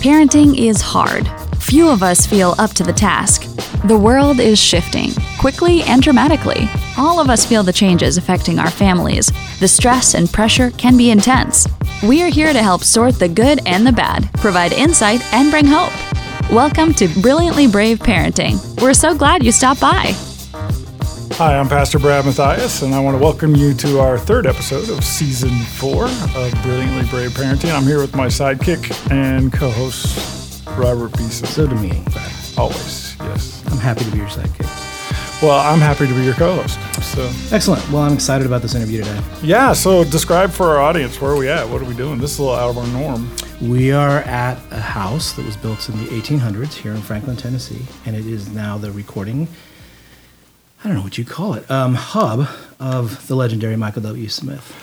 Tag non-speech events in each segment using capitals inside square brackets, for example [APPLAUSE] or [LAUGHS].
Parenting is hard. Few of us feel up to the task. The world is shifting, quickly and dramatically. All of us feel the changes affecting our families. The stress and pressure can be intense. We are here to help sort the good and the bad, provide insight, and bring hope. Welcome to Brilliantly Brave Parenting. We're so glad you stopped by. Hi, I'm Pastor Brad Matthias, and I want to welcome you to our third episode of season four of Brilliantly Brave Parenting. I'm here with my sidekick and co host, Robert Beeson. So to me, Brad. Always, yes. I'm happy to be your sidekick. Well, I'm happy to be your co host. So, Excellent. Well, I'm excited about this interview today. yeah, so describe for our audience where are we at? What are we doing? This is a little out of our norm. We are at a house that was built in the 1800s here in Franklin, Tennessee, and it is now the recording, I don't know what you call it, um, hub of the legendary Michael W. Smith.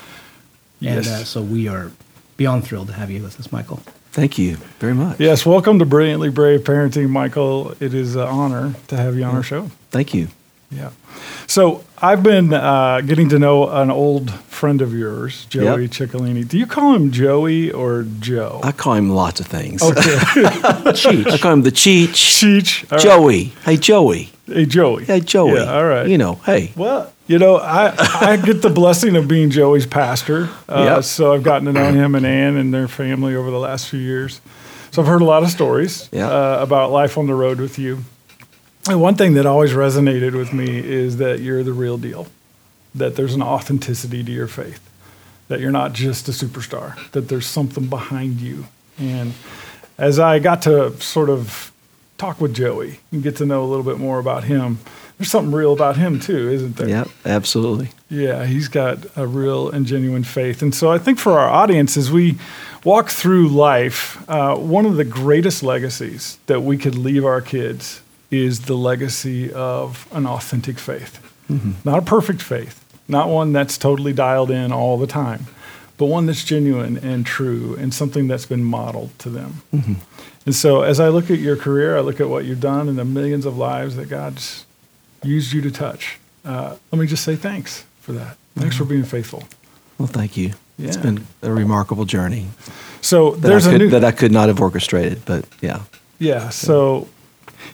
Yes. And uh, so we are beyond thrilled to have you with us, Michael. Thank you very much. Yes, welcome to Brilliantly Brave Parenting, Michael. It is an honor to have you on our show. Thank you. Yeah. So I've been uh, getting to know an old friend of yours, Joey Yep. Ciccolini. Do you call him Joey or Joe? I call him lots of things. okay. [LAUGHS] Cheech. I call him the Cheech. Cheech. All right. Joey. Hey, Joey. Hey, Joey. Hey, Joey. Yeah, all right. You know, hey. Well, you know, I, I get the blessing of being Joey's pastor. Uh, Yep. So I've gotten to know him and Ann and their family over the last few years. So I've heard a lot of stories Yeah. uh, about life on the road with you. And one thing that always resonated with me is that you're the real deal, that there's an authenticity to your faith, that you're not just a superstar, that there's something behind you. And as I got to sort of talk with Joey and get to know a little bit more about him, there's something real about him too, isn't there? Yep, absolutely. Yeah, he's got a real and genuine faith. And so I think for our audience, as we walk through life, uh, one of the greatest legacies that we could leave our kids is the legacy of an authentic faith. Not a perfect faith, not one that's totally dialed in all the time, but one that's genuine and true and something that's been modeled to them. And so as I look at your career, I look at what you've done and the millions of lives that God's used you to touch. Uh, let me just say thanks for that. Thanks for being faithful. Well, thank you. It's been a remarkable journey So there's I a could, new that I could not have orchestrated, but yeah. yeah. So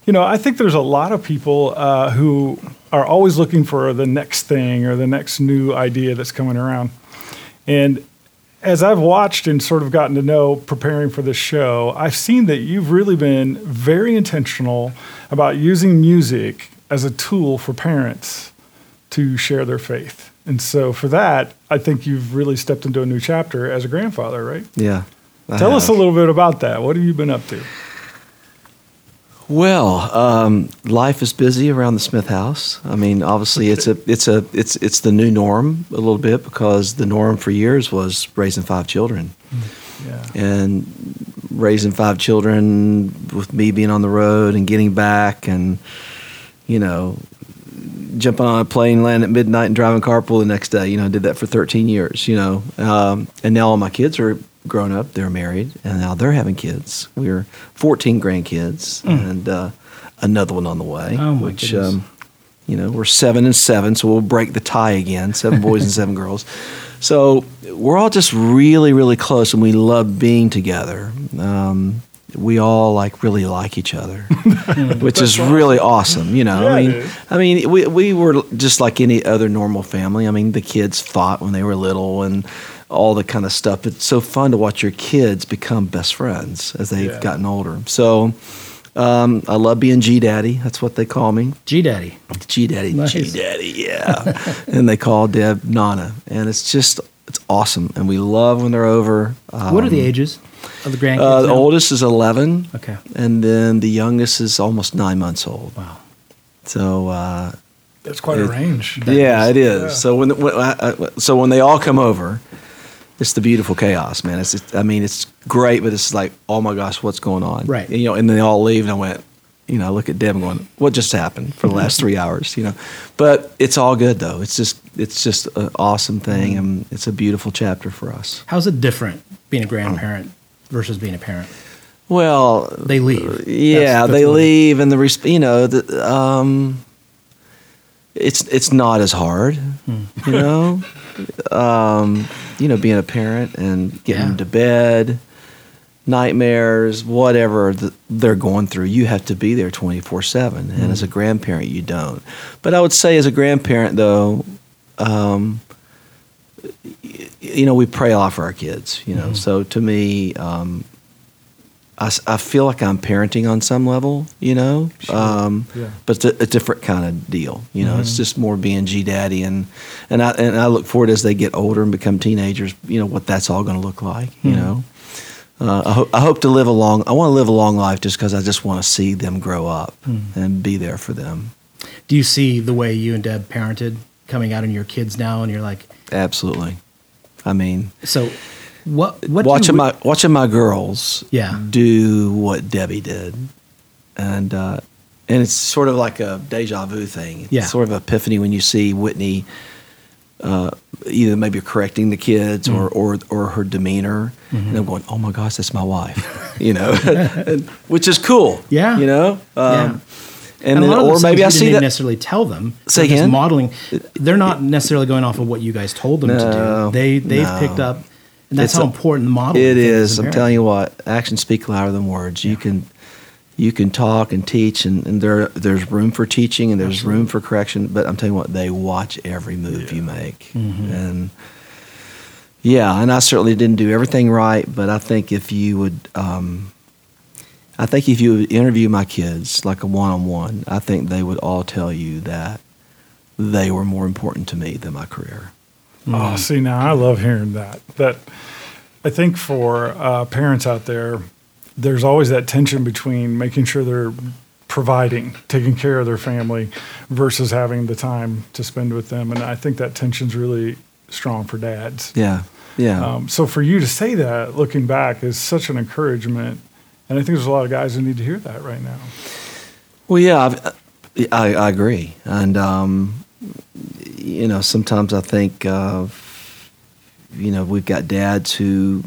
you know, I think there's a lot of people uh, who are always looking for the next thing or the next new idea that's coming around. And as I've watched and sort of gotten to know preparing for this show, I've seen that you've really been very intentional about using music as a tool for parents to share their faith. And so for that, I think you've really stepped into a new chapter as a grandfather, right? Yeah. I Tell us a little bit about that. What have you been up to? Well, um, life is busy around the Smith house. I mean, obviously, it's a it's a it's it's the new norm a little bit because the norm for years was raising five children. Yeah. and raising five children with me being on the road and getting back and you know jumping on a plane land at midnight and driving carpool the next day you know I did that for 13 years you know um, and now all my kids are grown up they're married and now they're having kids. We're 14 grandkids and uh, another one on the way Mm. Oh, which um, you know we're seven and seven so we'll break the tie again seven [LAUGHS] boys and seven girls. So we're all just really really close and we love being together. Um, we all like really like each other [LAUGHS] which is really awesome you know? Yeah, i mean i mean we, we were just like any other normal family. I mean the kids fought when they were little and all the kind of stuff it's so fun to watch your kids become best friends as they've Yeah. gotten older so um, I love being G Daddy. That's what they call me. G Daddy. G Daddy, Nice. G Daddy, yeah. [LAUGHS] and they call Deb Nana, and it's just it's awesome, and we love when they're over. Um, what are the ages of the grandkids? Uh, the now? oldest is eleven, Okay. and then the youngest is almost nine months old. Wow. So uh, That's quite a range. yeah, it is. Yeah. So when, when I, I- so when they all come over, it's the beautiful chaos, man. It's just, I mean, it's great, but it's like, oh my gosh, what's going on? Right. You know, and then they all leave, and I went, you know, I look at Deb and going, what just happened for the last three hours? You know, but it's all good though. It's just, it's just an awesome thing, and it's a beautiful chapter for us. How's it different being a grandparent versus being a parent? Well, They leave. Yeah, That's- that's they leave, and the resp- you know the um, it's it's not as hard, Hmm. you know. [LAUGHS] um, you know, being a parent and getting Yeah. them to bed, nightmares, whatever th- they're going through, you have to be there 24 7. And as a grandparent, you don't. But I would say, as a grandparent, though, um, you know, we pray a lot for our kids, you know. So to me, um, I, I feel like I'm parenting on some level, you know, um, Yeah. but it's a, a different kind of deal. You know, it's just more being G daddy, and and I and I look forward as they get older and become teenagers. You know what that's all going to look like. You know, uh, I, ho- I hope to live a long. I want to live a long life just because I just want to see them grow up and be there for them. Do you see the way you and Deb parented coming out in your kids now, and you're like, Absolutely. I mean, so what? What watching my watching my girls Yeah. do what Debbie did, and uh, and it's sort of like a deja vu thing. It's Yeah. sort of epiphany when you see Whitney uh, either maybe correcting the kids or, Mm-hmm. or or her demeanor, and I'm going, oh my gosh, that's my wife, [LAUGHS] you know, [LAUGHS] and- which is cool. Yeah. you know. Um, And, a then, or maybe I see didn't that. necessarily tell them. Say again? modeling. They're not necessarily going off of what you guys told them to do. They they've no. picked up, and that's It's how a- important the model. It is. I'm telling you what. Actions speak louder than words. You can, you can talk and teach, and, and there there's room for teaching and there's room for correction. But I'm telling you what, they watch every move you make, and yeah, and I certainly didn't do everything right. But I think if you would, um, I think if you would interview my kids like a one-on-one, I think they would all tell you that they were more important to me than my career. Oh, see, now I love hearing that. That I think for uh, parents out there, there's always that tension between making sure they're providing, taking care of their family, versus having the time to spend with them. And I think that tension's really strong for dads. Yeah, yeah. Um, so for you to say that, looking back, is such an encouragement. And I think there's a lot of guys who need to hear that right now. Well, yeah, I've, I, I agree, and um, you know, sometimes I think, uh, you know, we've got dads who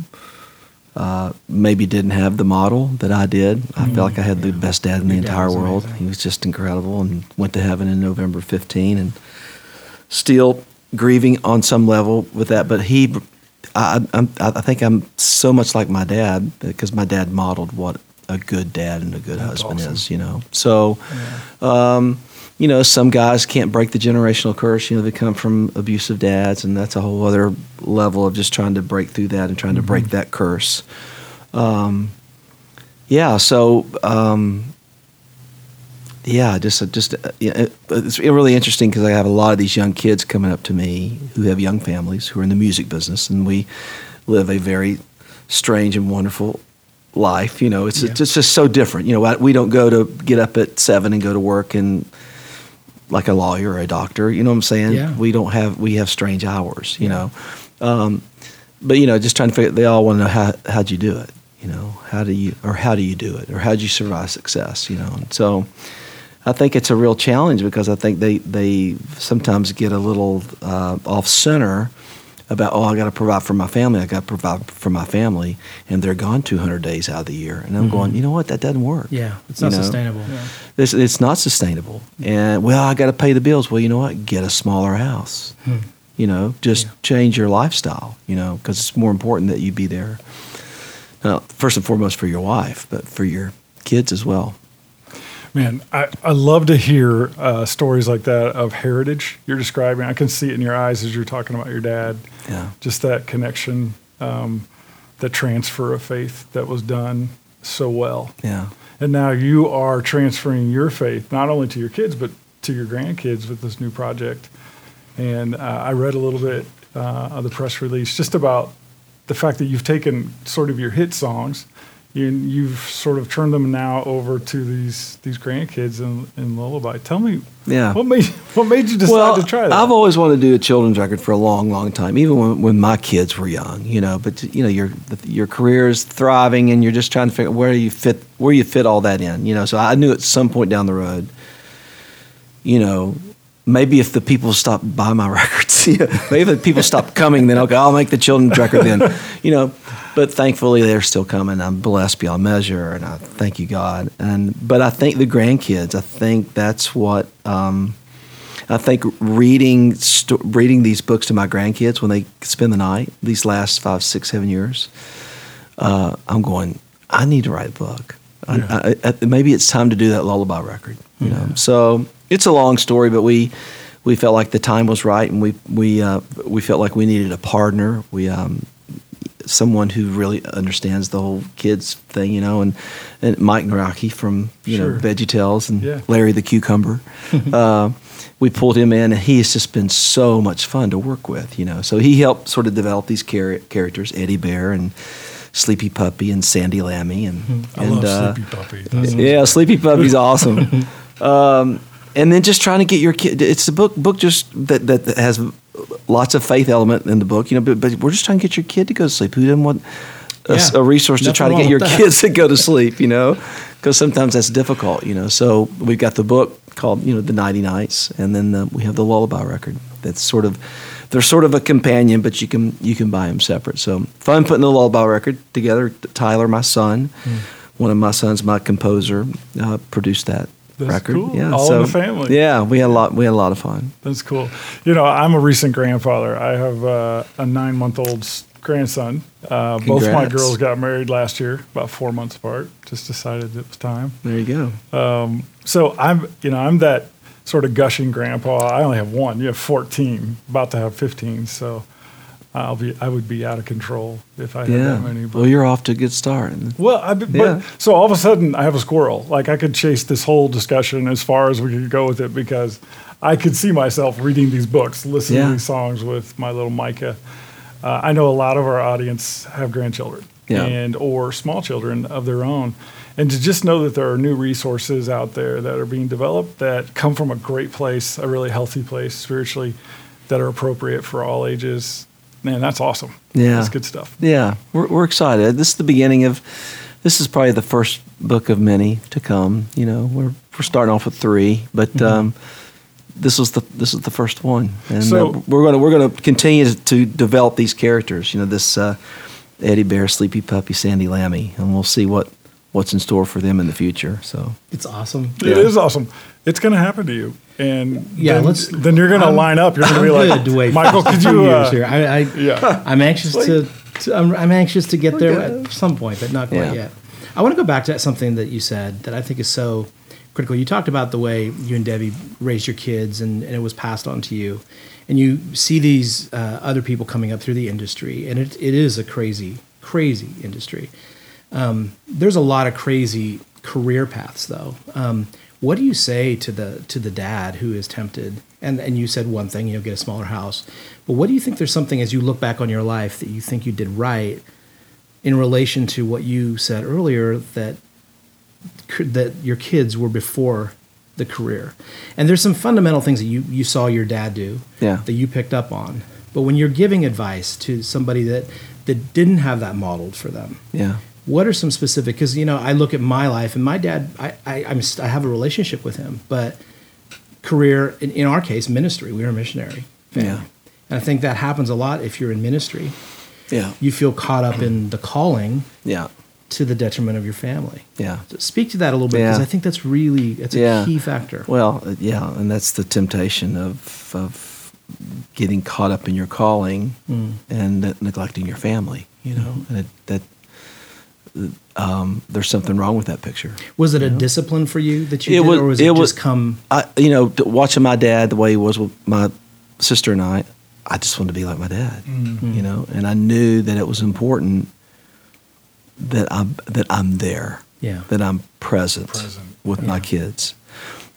uh, maybe didn't have the model that I did. I felt like I had the best dad in the Your dad entire world. amazing. He was just incredible, and went to heaven in November 15, and still grieving on some level with that. But he, I, I'm, I think I'm so much like my dad because my dad modeled what a good dad and a good That's husband awesome. is. You know, so. Um, you know, some guys can't break the generational curse. You know, they come from abusive dads, and that's a whole other level of just trying to break through that and trying to break that curse. Um, yeah, so um, yeah, just just uh, yeah, it- it's really interesting because I have a lot of these young kids coming up to me who have young families who are in the music business, and we live a very strange and wonderful life. You know, it's Yeah. it's just so different. You know, we don't go to get up at seven and go to work and like a lawyer or a doctor. You know what I'm saying? Yeah. We don't have we have strange hours. You know, um, but you know, just trying to figure. They all want to know how how'd you do it. You know, how do you or how do you do it or how would you survive success? You know, and so. I think it's a real challenge because I think they, they sometimes get a little uh, off center about oh I got to provide for my family I got to provide for my family and they're gone 200 days out of the year and I'm going you know what that doesn't work Mm-hmm. Yeah, it's You not know? sustainable. It's, it's not sustainable. And well, I got to pay the bills. Well, you know what? Get a smaller house. Hmm. You know, just Yeah. change your lifestyle. You know, because it's more important that you be there. Now, first and foremost for your wife, but for your kids as well. Man, I, I love to hear uh, stories like that of heritage you're describing. I can see it in your eyes as you're talking about your dad. Yeah. Just that connection, um, that transfer of faith that was done so well. Yeah. And now you are transferring your faith not only to your kids, but to your grandkids with this new project. And uh, I read a little bit uh, of the press release just about the fact that you've taken sort of your hit songs and you've sort of turned them now over to these these grandkids in, in lullaby. Tell me, Yeah. what made what made you decide well, to try that? I've always wanted to do a children's record for a long, long time, even when, when my kids were young. You know, but you know, your your career is thriving, and you're just trying to figure out where you fit where you fit all that in. You know, so I knew at some point down the road, you know, maybe if the people stop buying my [LAUGHS] records, [LAUGHS] maybe if the people stop coming, then okay, I'll make the children's record then. You know, but thankfully they're still coming. I'm blessed beyond measure, and I thank you God. And but I think the grandkids, I think that's what. Um, I think reading sto- reading these books to my grandkids when they spend the night these last five, six, seven years, uh, I'm going. I need to write a book. Yeah. I, I, I, maybe it's time to do that lullaby record. You know, so it's a long story, but we we felt like the time was right, and we we uh, we felt like we needed a partner. We um, someone who really understands the whole kids thing, you know, and, and Mike Nawrocki from you Sure. know VeggieTales and Yeah. Larry the Cucumber. [LAUGHS] uh, we pulled him in, and he has just been so much fun to work with, you know. So he helped sort of develop these char- characters, Eddie Bear and Sleepy Puppy and Sandy Lammy, and Mm-hmm. I and love uh, Sleepy Puppy. That's yeah, Sleepy Puppy's [LAUGHS] awesome. Um, and then just trying to get your kid. It's a book book just that that has lots of faith element in the book, you know. But, but we're just trying to get your kid to go to sleep. Who doesn't want a, Yeah. a resource to try to get your that. kids to go to sleep, you know? Because sometimes that's difficult, you know. So we've got the book called you know the Nighty Nights, and then the, we have the lullaby record. That's sort of they're sort of a companion, but you can you can buy them separate. So fun putting the lullaby record together. Tyler, my son, Hmm. one of my sons, my composer, uh, produced that That's record. cool. Yeah, All in so, the family. Yeah, we had a lot. We had a lot of fun. That's cool. You know, I'm a recent grandfather. I have uh, a nine month old grandson. Uh, both my girls got married last year, about four months apart. Just decided it was time. There you go. So I'm, you know, I'm that sort of gushing grandpa. I only have one. You have 14, about to have 15. So I'll be, I would be out of control if I had yeah. that many. But Well, you're off to a good start. Well, I, but Yeah. so all of a sudden I have a squirrel. Like I could chase this whole discussion as far as we could go with it because I could see myself reading these books, listening Yeah. to these songs with my little Micah. Uh, I know a lot of our audience have grandchildren and or small children of their own, and to just know that there are new resources out there that are being developed that come from a great place, a really healthy place spiritually, that are appropriate for all ages. Man, that's awesome. Yeah. that's good stuff. Yeah, we're, we're excited. This is the beginning of. This is probably the first book of many to come. You know, we're we're starting off with three, but Mm-hmm. um, this was the this is the first one, and So- uh, we're gonna we're gonna continue to develop these characters. You know, this uh, Eddie Bear, Sleepy Puppy, Sandy Lammy, and we'll see what what's in store for them in the future. So It's awesome. It Yeah. is awesome. It's going to happen to you, and Yeah, then, let's- then you're going to line up. You're going to be like, to wait Michael, for could two you? years Uh, here? I, I, yeah. [LAUGHS] I'm anxious to, to I'm, I'm anxious to get there Okay. at some point, but not quite Yeah. yet. I want to go back to something that you said that I think is so critical. You talked about the way you and Debbie raised your kids, and, and it was passed on to you, and you see these uh, other people coming up through the industry, and it, it is a crazy, crazy industry. Um, there's a lot of crazy career paths, though. Um, what do you say to the to the dad who is tempted? And and you said one thing, you know, get a smaller house. But what do you think? There's something as you look back on your life that you think you did right in relation to what you said earlier that that your kids were before the career. And there's some fundamental things that you you saw your dad do Yeah. that you picked up on. But when you're giving advice to somebody that that didn't have that modeled for them, yeah, what are some specific because you know i look at my life and my dad i I, I'm, I have a relationship with him but career in, in our case ministry we were a missionary family. Yeah. and i think that happens a lot if you're in ministry yeah, you feel caught up in the calling yeah, to the detriment of your family yeah. so speak to that a little bit because Yeah. i think that's really it's a Yeah. key factor Well, uh, yeah, and that's the temptation of of getting caught up in your calling Mm. and neglecting your family. You know, Mm-hmm. and it, that um, there's something wrong with that picture. was it a discipline for you that you It did was- or was it, it was- just come I, you know, watching my dad the way he was with my sister and I, I just wanted to be like my dad. You know, and I knew that it was important that I'm that I'm there. Yeah. That I'm present, Present. with my kids.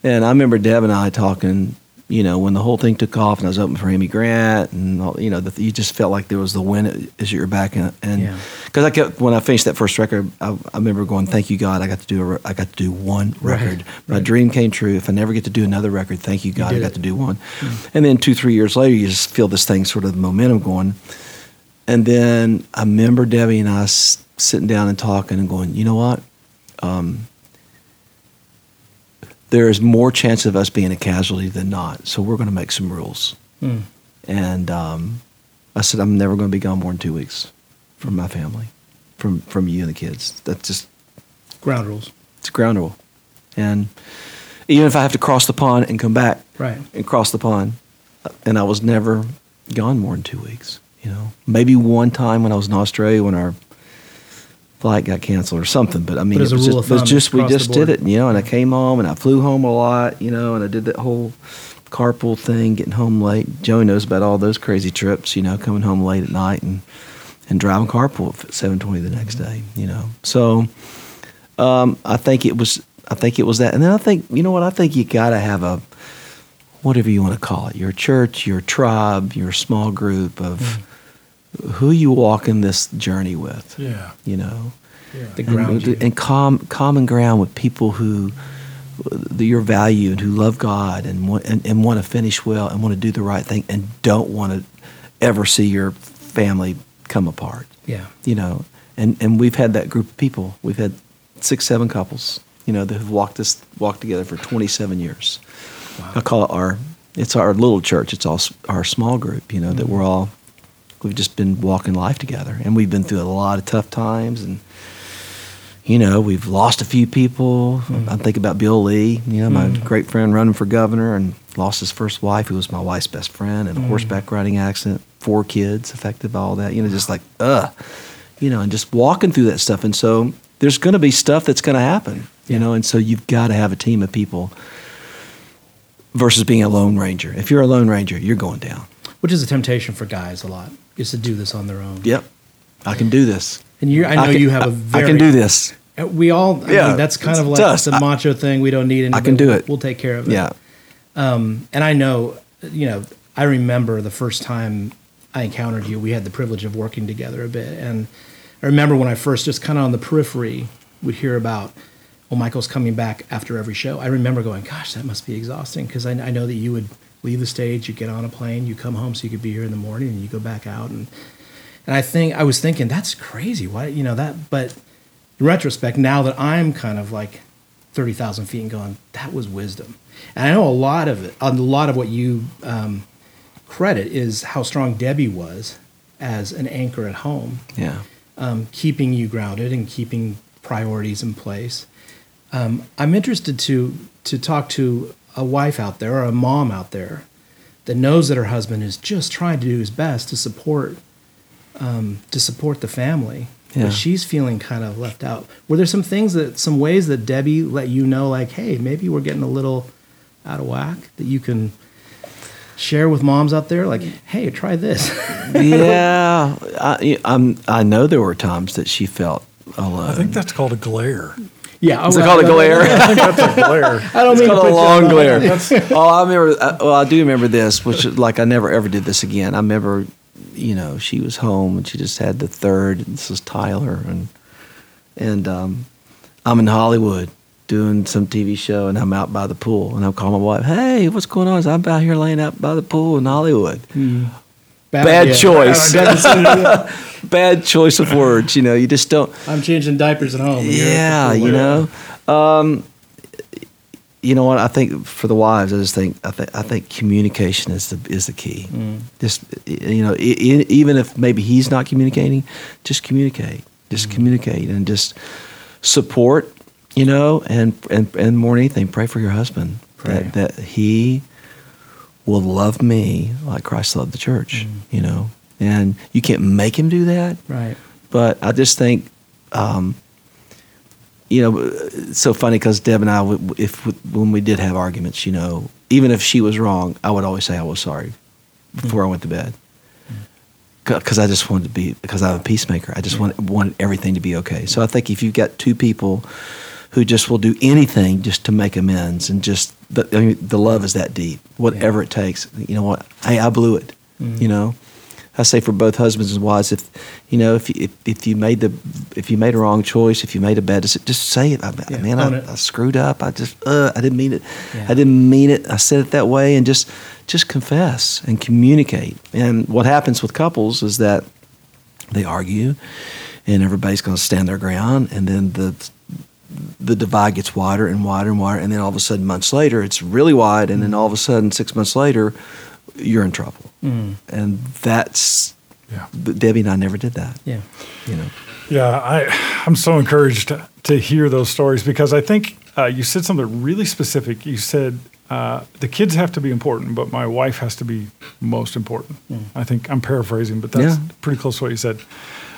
And I remember Deb and I talking. You know, when the whole thing took off, and I was opening for Amy Grant, and all, you know, the, you just felt like there was the wind at at your back, and Yeah. because I kept when I finished that first record, I, I remember going, "Thank you, God, I got to do a, I got to do one Right, record. My right. dream came true. If I never get to do another record, thank you, God, I got it. To do one." And then two, three years later, you just feel this thing sort of momentum going. And then I remember Debbie and I s- sitting down and talking and going, "You know what? Um, there is more chance of us being a casualty than not. So we're going to make some rules." Mm. And um, I said, I'm never going to be gone more than two weeks from my family, from from you and the kids. That's just ground rules it's ground rule. And even if I have to cross the pond and come back right and cross the pond, and I was never gone more than two weeks. You know, maybe one time when I was in Australia when our flight got canceled or something. But I mean, But it was just, it was just we just did it, you know. And I came home and I flew home a lot, you know, and I did that whole carpool thing, getting home late. Joey knows about all those crazy trips, you know, coming home late at night and and driving carpool at seven twenty the next day, you know. So um, I think it was I think it was that, and then I think you know what I think you got to have a whatever you want to call it, your church, your tribe, your small group of who you walk in this journey with, Yeah. you know, Yeah. The ground and, and com, common ground with people who the, your value and who love God and want and, and want to finish well and want to do the right thing and don't want to ever see your family come apart yeah. you know, and, and we've had that group of people. We've had six, seven couples, you know, that have walked this walked together for 27 years. I call it our it's our little church. It's all our small group, you know, that mm-hmm. we're all we've just been walking life together, and we've been through a lot of tough times, and you know, we've lost a few people. Mm-hmm. I think about Bill Lee, you know, my mm-hmm. great friend running for governor, and lost his first wife, who was my wife's best friend, in a mm-hmm. horseback riding accident. Four kids affected by all that. You know, just like ugh, you know, and just walking through that stuff. And so there's going to be stuff that's going to happen, you know, and so you've got to have a team of people versus being a lone ranger. If you're a lone ranger, you're going down. Which is a temptation for guys a lot, is to do this on their own. Yep, I can do this. And you, I know can- you have a I- very. I can do this. Uh, We all, I Yeah, mean, that's kind it's of like dust. the I- macho thing. We don't need anybody. I can do We'll- it. We'll take care of it. Yeah, Um, and I know, you know, I remember the first time I encountered you. We had the privilege of working together a bit, and I remember when I first, just kind of on the periphery, would hear about, well, Michael's coming back after every show. I remember going, "Gosh, that must be exhausting," because I, I know that you would leave the stage, you get on a plane, you come home so you could be here in the morning, and you go back out, and and I think I was thinking that's crazy. Why, you know that? But in retrospect, now that I'm kind of like thirty thousand feet and going, that was wisdom. And I know a lot of it. A lot of what you um, credit is how strong Debbie was as an anchor at home, yeah, um, keeping you grounded and keeping priorities in place. Um, I'm interested to to talk to a wife out there or a mom out there that knows that her husband is just trying to do his best to support um, to support the family, Yeah. but she's feeling kind of left out. Were there some things that some ways that Debbie let you know, like, hey, maybe we're getting a little out of whack that you can share with moms out there, like, hey, try this. [LAUGHS] yeah. I, I'm, I know there were times that she felt alone. I think that's called a glare. Yeah, Is it oh, called a I- glare? That's a glare. I don't [LAUGHS] It's mean to called a long on- glare. [LAUGHS] [LAUGHS] oh, I remember. I, well, I do remember this, which like I never ever did this again. I remember, you know, she was home and she just had the third. This was Tyler, and and um, I'm in Hollywood doing some TV show, and I'm out by the pool, and I'm calling my wife. Hey, what's going on? I'm out here laying out by the pool in Hollywood. Bad yeah. choice. It. [LAUGHS] Bad choice of words. You know, you just don't. I'm changing diapers at home. you're at the Yeah, you know. Um, you know what? I think for the wives, I just think I think I think communication is the is the key. Mm. Just you know, even if maybe he's not communicating, just communicate. Just Mm. communicate and just support. You know, and and and more than anything, pray for your husband Pray. that that he will love me like Christ loved the church. Mm. You know, and you can't make him do that Right. but I just think, um, you know, it's so funny because Deb and I, if when we did have arguments, you know, even if she was wrong, I would always say I was sorry before I went to bed, because I just wanted to be because I'm a peacemaker. I just want want everything to be okay. So I think if you've got two people who just will do anything just to make amends and just the, I mean, the love is that deep, whatever it takes. You know what? Hey, I blew it. You know. I say for both husbands and wives, if you know, if you, if, if you made the if you made a wrong choice, if you made a bad decision, just say it. I, Yeah, man, I, it. I screwed up. I just uh, I didn't mean it. Yeah. I didn't mean it. I said it that way, and just just confess and communicate. And what happens with couples is that they argue, and everybody's going to stand their ground, and then the the divide gets wider and wider and wider, and then all of a sudden, months later, it's really wide, and then all of a sudden, six months later, you're in trouble. Mm. And that's Yeah. Debbie and I never did that. Yeah. You know, Yeah, I, I'm so encouraged to, to hear those stories because I think uh, you said something really specific. You said uh, the kids have to be important, but my wife has to be most important. I think I'm paraphrasing, but that's Yeah. pretty close to what you said.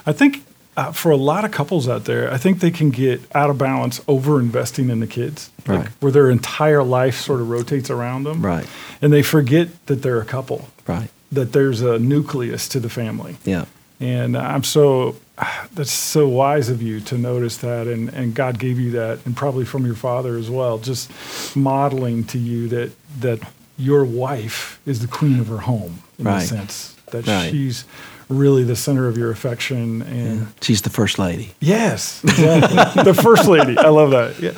I think uh, for a lot of couples out there, I think they can get out of balance over investing in the kids, like, Right. where their entire life sort of rotates around them, Right. And they forget that they're a couple, Right. that there's a nucleus to the family. Yeah. And I'm so [SIGHS] that's so wise of you to notice that, and, and God gave you that, and probably from your father as well, just modeling to you that that your wife is the queen of her home in a sense that Right. she's really the center of your affection and She's the first lady. Yes, exactly. the first lady. I love that. Yeah,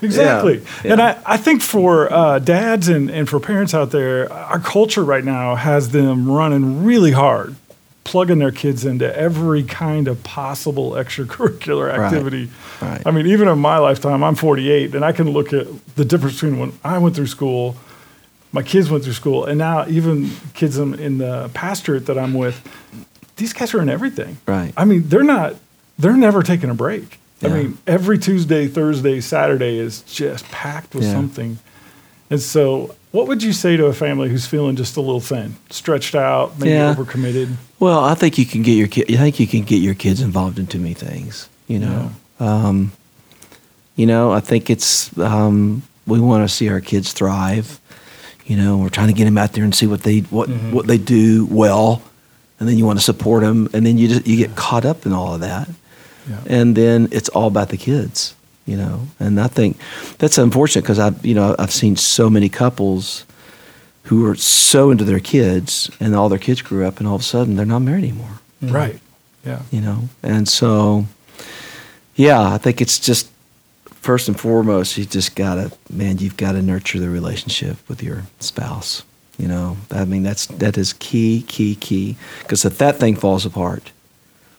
exactly. Yeah, And. I, I think for uh, dads and, and for parents out there, our culture right now has them running really hard, plugging their kids into every kind of possible extracurricular Right, activity. right. I mean, even in my lifetime, I'm 48, and I can look at the difference between when I went through school, my kids went through school, and now even kids in, in the pastorate that I'm with, these guys are in everything. Right. I mean, they're not, they're never taking a break. I mean, every Tuesday, Thursday, Saturday is just packed with Yeah. something. And so, what would you say to a family who's feeling just a little thin, stretched out, maybe Yeah. overcommitted? Well, I think you can get your kid. I think you can get your kids involved in too many things. You know, um, you know. I think it's um, we want to see our kids thrive. You know, we're trying to get them out there and see what they what what they do well, and then you want to support them, and then you just you get caught up in all of that, Yeah. and then it's all about the kids. You know, and I think that's unfortunate because I you know I've seen so many couples who are so into their kids, and all their kids grew up, and all of a sudden they're not married anymore. Mm-hmm. Right. Yeah. You know, and so, yeah, I think it's just first and foremost, you just gotta, man, you've got to nurture the relationship with your spouse. You know, I mean, that's that is key, key, key. Because if that thing falls apart,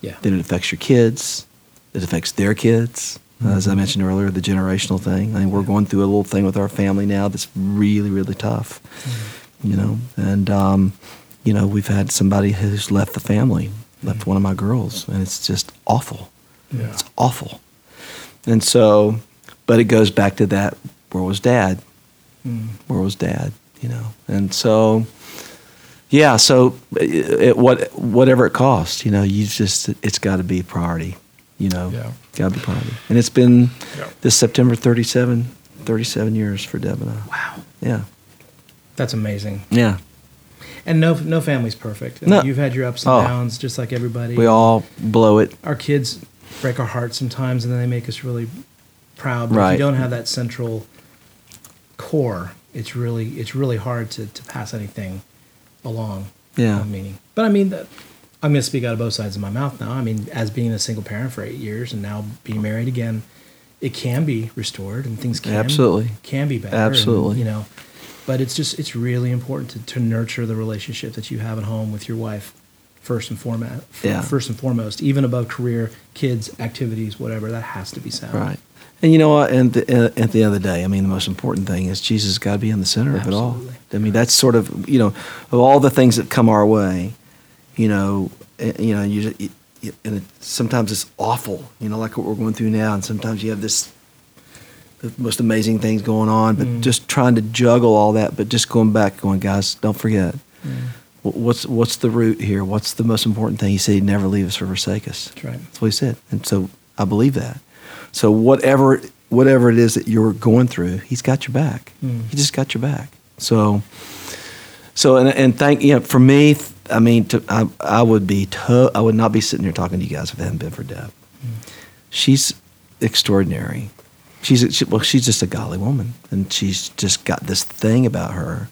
Yeah. then it affects your kids. It affects their kids. As I mentioned earlier, the generational thing. I mean, we're going through a little thing with our family now that's really, really tough. You know, and um, you know, we've had somebody who's left the family, left one of my girls, and it's just awful. Yeah. It's awful. And so, but it goes back to that. Where was Dad? Mm. Where was Dad? You know, and so, yeah. So, it, it, what whatever it costs, you know, you just it's got to be a priority. You know, Yeah. got to be priority. And it's been Yeah. this September 37, 37 years for Deb and I. Wow. Yeah, That's amazing. yeah. And no, no family's perfect. No. You've had your ups and Oh. downs, just like everybody. We all blow it. our kids break our hearts sometimes, and then they make us really proud. But if Right. you don't have that central core, it's really it's really hard to, to pass anything along. Yeah. meaning. But I mean, that, I'm going to speak out of both sides of my mouth now. I mean, as being a single parent for eight years and now being married again, it can be restored and things can Absolutely. can be better. and, Absolutely. you know, but it's just it's really important to, to nurture the relationship that you have at home with your wife first and foremost. Yeah. First and foremost, even above career, kids, activities, whatever, that has to be sound. Right. And you know what? And the, at the end of the day, I mean, the most important thing is Jesus has got to be in the center of it all. I mean, that's sort of you know, of all the things that come our way, you know, eh, you know, you, you, and it, sometimes it's awful, you know, like what we're going through now, and sometimes you have this the most amazing things going on, but Mm. just trying to juggle all that, but just going back, going, guys, don't forget. wh- What's what's the root here? What's the most important thing? He said, he'd "Never leave us or forsake us." That's right. That's what he said, and so I believe that. So whatever whatever it is that you're going through, he's got your back. Mm. He just got your back. So so and and thank you know for me, I mean, to, I I would be to, I would not be sitting here talking to you guys if it hadn't been for Deb. She's extraordinary. She's she, well, she's just a golly woman, and she's just got this thing about her,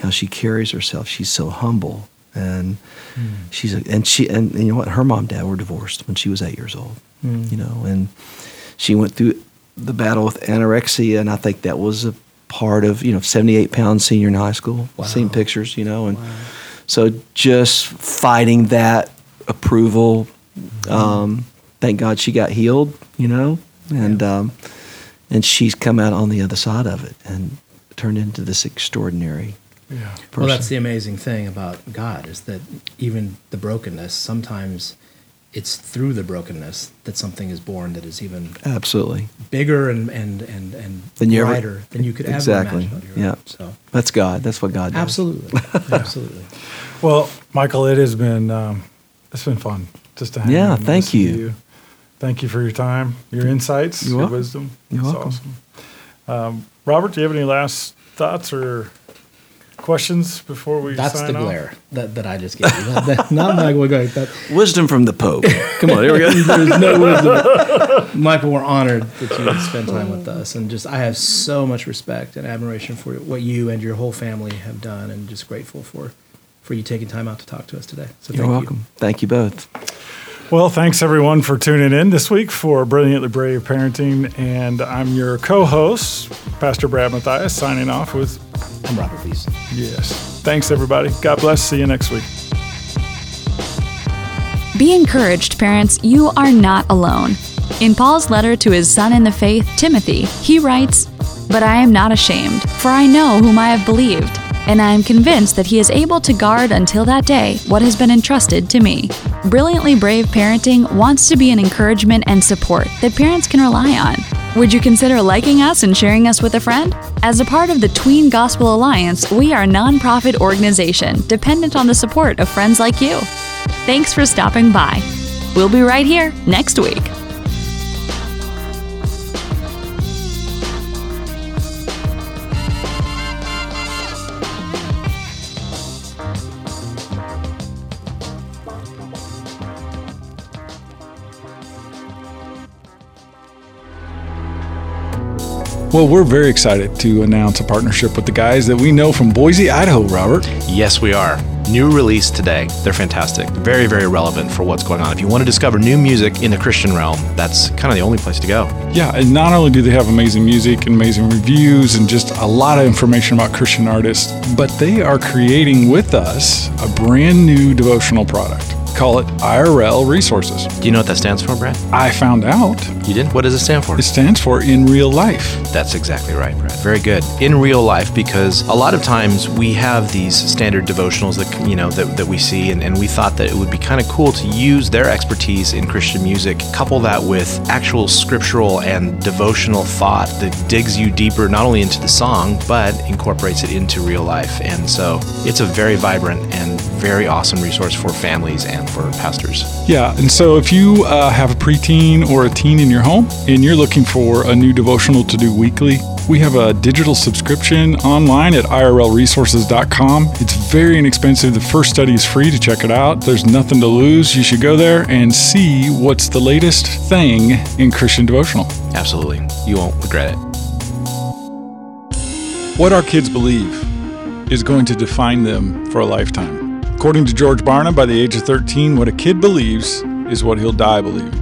how she carries herself. She's so humble, and she's a, and she and, and you know what? Her mom and dad were divorced when she was eight years old. Mm. You know, and she went through the battle with anorexia, and I think that was a part of you know 78 pounds senior in high school. Wow. Seen pictures, you know, and Wow. so just fighting that approval. Um, thank God she got healed, you know, and Yeah. um, and she's come out on the other side of it and turned into this extraordinary Yeah. person. Well, that's the amazing thing about God is that even the brokenness, sometimes it's through the brokenness that something is born that is even absolutely bigger and and and and Than you ever- brighter than you could Exactly. ever imagine. on your. Yeah. So that's God. That's what God does. absolutely, [LAUGHS] absolutely. Well, Michael, it has been um, it's been fun just to hang Yeah, and thank listen to you. Thank you for your time, your insights, You're your welcome. wisdom. You're It's welcome. awesome. Um, Robert, do you have any last thoughts or questions before we That's sign the off? glare that, that I just gave you. That- that- not Michael. Going, that, Wisdom from the Pope. Come on, here we go. [LAUGHS] there's no wisdom. Michael, we're honored that you would spend time with us, and just I have so much respect and admiration for what you and your whole family have done, and just grateful for for you taking time out to talk to us today. So You're thank welcome. Thank you both. Well, thanks everyone for tuning in this week for Brilliantly Brave Parenting. And I'm your co host, Pastor Brad Matthias, signing off with you. I'm Robert Beeson. yes. Thanks, everybody. God bless. See you next week. Be encouraged, parents, you are not alone. In Paul's letter to his son in the faith, Timothy, he writes, But I am not ashamed, for I know whom I have believed, and I am convinced that he is able to guard until that day what has been entrusted to me. Brilliantly Brave Parenting wants to be an encouragement and support that parents can rely on. Would you consider liking us and sharing us with a friend? As a part of the Tween Gospel Alliance, we are a nonprofit organization dependent on the support of friends like you. Thanks for stopping by. We'll be right here next week. Well, we're very excited to announce a partnership with the guys that we know from Boise, Idaho, Robert. Yes, we are. New release today. They're fantastic. Very, very relevant for what's going on. If you want to discover new music in the Christian realm, that's kind of the only place to go. Yeah, and not only do they have amazing music and amazing reviews and just a lot of information about Christian artists, but they are creating with us a brand new devotional product. Call it IRL Resources. Do you know what that stands for, Brad? I found out You didn't? What does it stand for? it stands for in real life. That's exactly right, Brad. Very good. In real life, because a lot of times we have these standard devotionals that you know that, that we see, and, and we thought that it would be kind of cool to use their expertise in Christian music, couple that with actual scriptural and devotional thought that digs you deeper not only into the song but incorporates it into real life. And so it's a very vibrant and very awesome resource for families and for pastors. Yeah, and so if you uh, have a preteen or a teen in your home and you're looking for a new devotional to do weekly, we have a digital subscription online at irlresources.com. It's very inexpensive. The first study is free to check it out. There's nothing to lose. You should go there and see what's the latest thing in Christian devotional. Absolutely. You won't regret it. What our kids believe is going to define them for a lifetime. According to George Barna, by the age of 13, what a kid believes is what he'll die believing.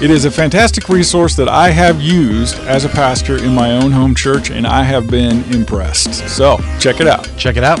It is a fantastic resource that I have used as a pastor in my own home church, and I have been impressed. So check it out. Check it out.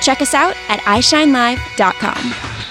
Check us out at iShineLive.com.